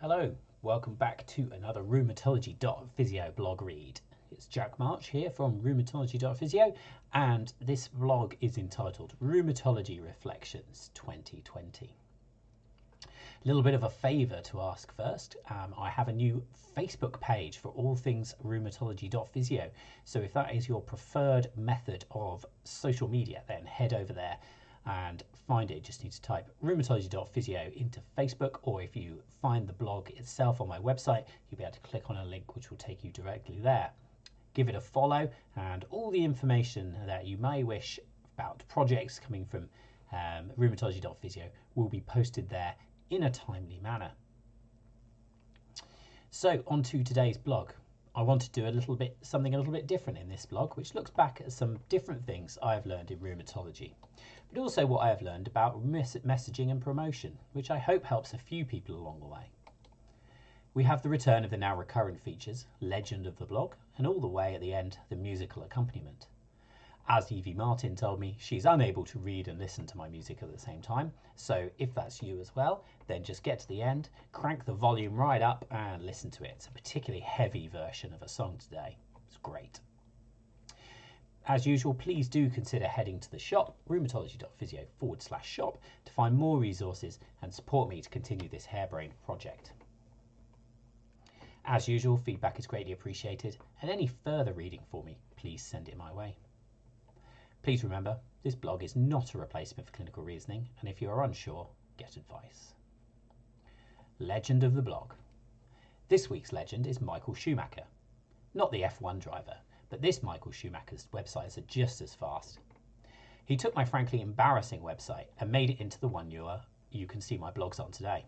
Hello, welcome back to another rheumatology.physio blog read. It's Jack March here from rheumatology.physio, and this blog is entitled Rheumatology Reflections 2020. A little bit of a favour to ask first. Um, I have a new Facebook page for all things rheumatology.physio. So if that is your preferred method of social media, then head over there and find it. Just need to type rheumatology.physio into Facebook, or if you find the blog itself on my website, you'll be able to click on a link which will take you directly there. Give it a follow, and all the information that you may wish about projects coming from um, rheumatology.physio will be posted there in a timely manner. So, on to today's blog. I want to do a little bit something a little bit different in this blog, which looks back at some different things I have learned in rheumatology, but also what I have learned about mes messaging and promotion, which I hope helps a few people along the way. We have the return of the now recurrent features, legend of the blog, and all the way at the end, the musical accompaniment. As Evie Martin told me, she's unable to read and listen to my music at the same time. So if that's you as well, then just get to the end, crank the volume right up and listen to it. It's a particularly heavy version of a song today. It's great. As usual, please do consider heading to the shop, rheumatology.physio forward slash shop, to find more resources and support me to continue this harebrained project. As usual, feedback is greatly appreciated, and any further reading for me, please send it my way. Please remember, this blog is not a replacement for clinical reasoning, and if you are unsure, get advice. Legend of the blog. This week's legend is Michael Schumacher. Not the F1 driver, but this Michael Schumacher's websites are just as fast. He took my frankly embarrassing website and made it into the one you, are, you can see my blogs on today.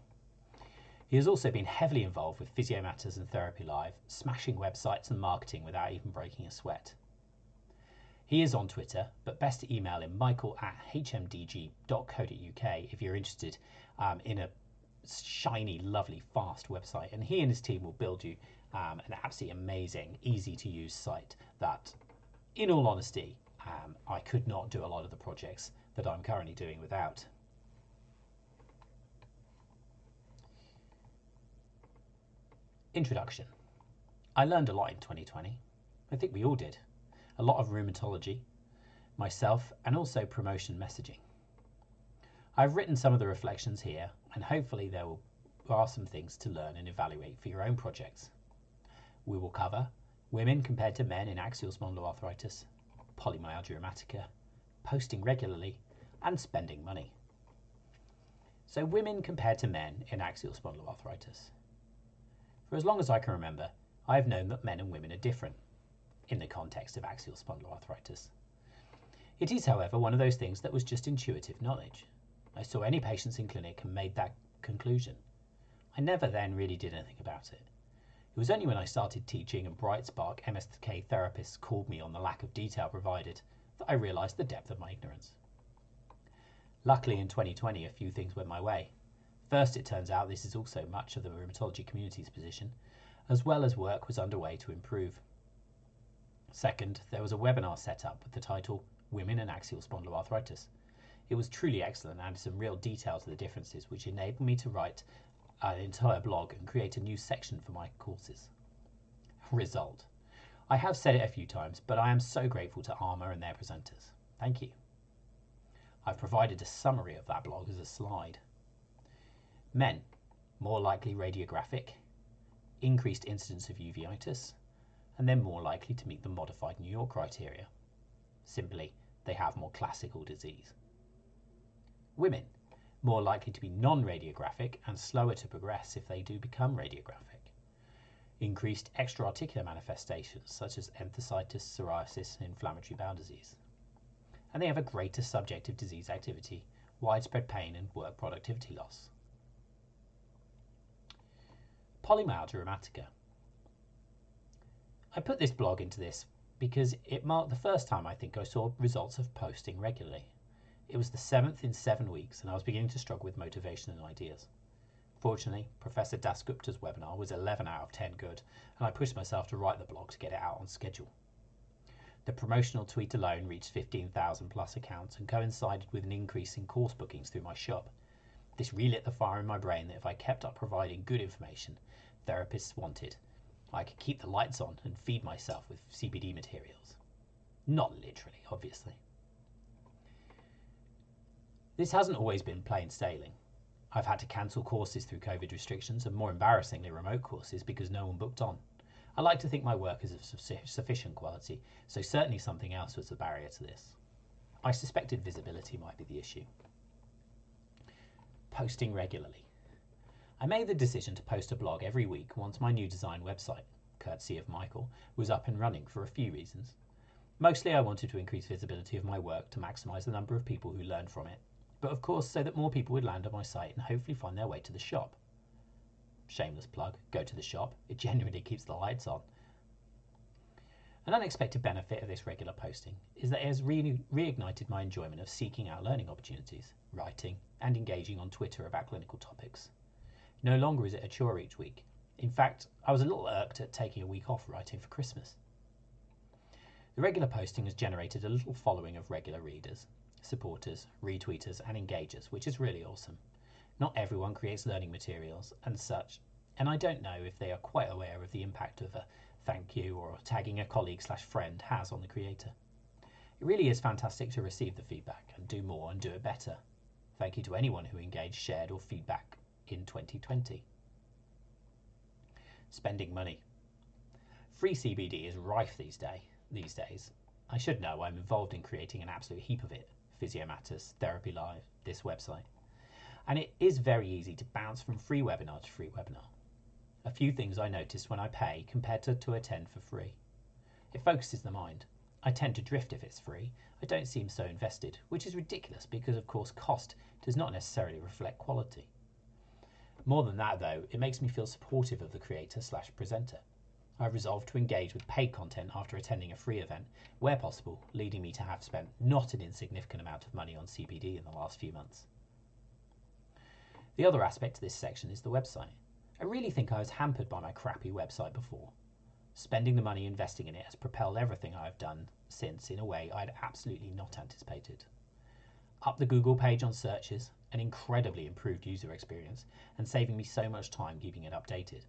He has also been heavily involved with Physio Matters and Therapy Live, smashing websites and marketing without even breaking a sweat. He is on Twitter, but best to email him michael at hmdg.co.uk if you're interested um, in a shiny, lovely, fast website. And he and his team will build you um, an absolutely amazing, easy to use site that, in all honesty, um, I could not do a lot of the projects that I'm currently doing without. Introduction. I learned a lot in 2020. I think we all did a lot of rheumatology, myself, and also promotion messaging. I've written some of the reflections here, and hopefully there will, are some things to learn and evaluate for your own projects. We will cover women compared to men in axial spondyloarthritis, polymyalgia rheumatica, posting regularly, and spending money. So, women compared to men in axial spondyloarthritis. For as long as I can remember, I have known that men and women are different in the context of axial spondyloarthritis. It is, however, one of those things that was just intuitive knowledge. I saw any patients in clinic and made that conclusion. I never then really did anything about it. It was only when I started teaching and Brightspark MSK therapists called me on the lack of detail provided that I realised the depth of my ignorance. Luckily, in 2020, a few things went my way. First, it turns out this is also much of the rheumatology community's position, as well as work was underway to improve Second, there was a webinar set up with the title Women and Axial Spondyloarthritis. It was truly excellent and added some real detail to the differences, which enabled me to write an entire blog and create a new section for my courses. Result. I have said it a few times, but I am so grateful to ARMA and their presenters. Thank you. I've provided a summary of that blog as a slide. Men, more likely radiographic, increased incidence of uveitis, and they're more likely to meet the modified New York criteria. Simply, they have more classical disease. Women, more likely to be non-radiographic and slower to progress if they do become radiographic. Increased extra-articular manifestations such as enthesitis, psoriasis, and inflammatory bowel disease. And they have a greater subjective disease activity, widespread pain, and work productivity loss. Polymyalgia rheumatica I put this blog into this because it marked the first time I think I saw results of posting regularly. It was the seventh in seven weeks, and I was beginning to struggle with motivation and ideas. Fortunately, Professor Dasgupta's webinar was 11 out of 10 good, and I pushed myself to write the blog to get it out on schedule. The promotional tweet alone reached 15,000 plus accounts and coincided with an increase in course bookings through my shop. This relit the fire in my brain that if I kept up providing good information therapists wanted, I could keep the lights on and feed myself with CPD materials. Not literally, obviously. This hasn't always been plain sailing. I've had to cancel courses through COVID restrictions and, more embarrassingly, remote courses because no one booked on. I like to think my work is of sufficient quality, so certainly something else was the barrier to this. I suspected visibility might be the issue. Posting regularly. I made the decision to post a blog every week once my new design website, courtesy of Michael, was up and running for a few reasons. Mostly I wanted to increase visibility of my work to maximise the number of people who learn from it, but of course so that more people would land on my site and hopefully find their way to the shop. Shameless plug, go to the shop, it genuinely keeps the lights on. An unexpected benefit of this regular posting is that it has re- reignited my enjoyment of seeking out learning opportunities, writing, and engaging on Twitter about clinical topics. No longer is it a chore each week. In fact, I was a little irked at taking a week off writing for Christmas. The regular posting has generated a little following of regular readers, supporters, retweeters, and engagers, which is really awesome. Not everyone creates learning materials and such, and I don't know if they are quite aware of the impact of a thank you or tagging a colleague slash friend has on the creator. It really is fantastic to receive the feedback and do more and do it better. Thank you to anyone who engaged, shared, or feedback in 2020. Spending money. Free CPD is rife these, day, these days. I should know I'm involved in creating an absolute heap of it Physiomatters, Therapy Live, this website. And it is very easy to bounce from free webinar to free webinar. A few things I notice when I pay compared to, to attend for free. It focuses the mind. I tend to drift if it's free. I don't seem so invested, which is ridiculous because, of course, cost does not necessarily reflect quality. More than that, though, it makes me feel supportive of the creator slash presenter. I've resolved to engage with paid content after attending a free event, where possible, leading me to have spent not an insignificant amount of money on CPD in the last few months. The other aspect to this section is the website. I really think I was hampered by my crappy website before. Spending the money investing in it has propelled everything I have done since in a way I'd absolutely not anticipated. Up the Google page on searches, an incredibly improved user experience, and saving me so much time keeping it updated.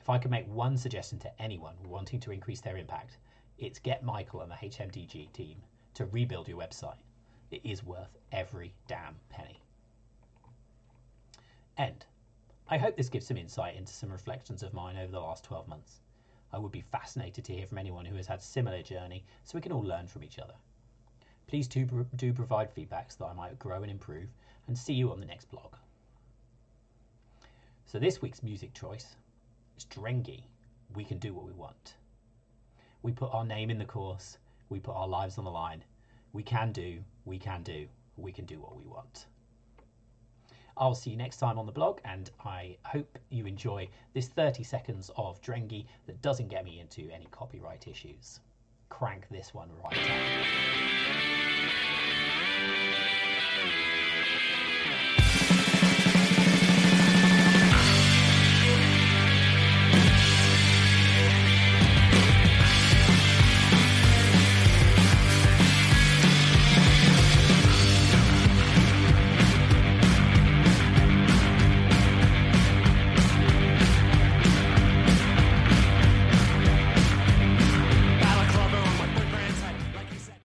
If I could make one suggestion to anyone wanting to increase their impact, it's get Michael and the HMDG team to rebuild your website. It is worth every damn penny. End. I hope this gives some insight into some reflections of mine over the last 12 months. I would be fascinated to hear from anyone who has had a similar journey so we can all learn from each other. Please do, do provide feedback so that I might grow and improve, and see you on the next blog. So this week's music choice is Drengi, We Can Do What We Want. We put our name in the course, we put our lives on the line. We can do, we can do, we can do what we want. I'll see you next time on the blog, and I hope you enjoy this 30 seconds of Drengi that doesn't get me into any copyright issues crank this one right up.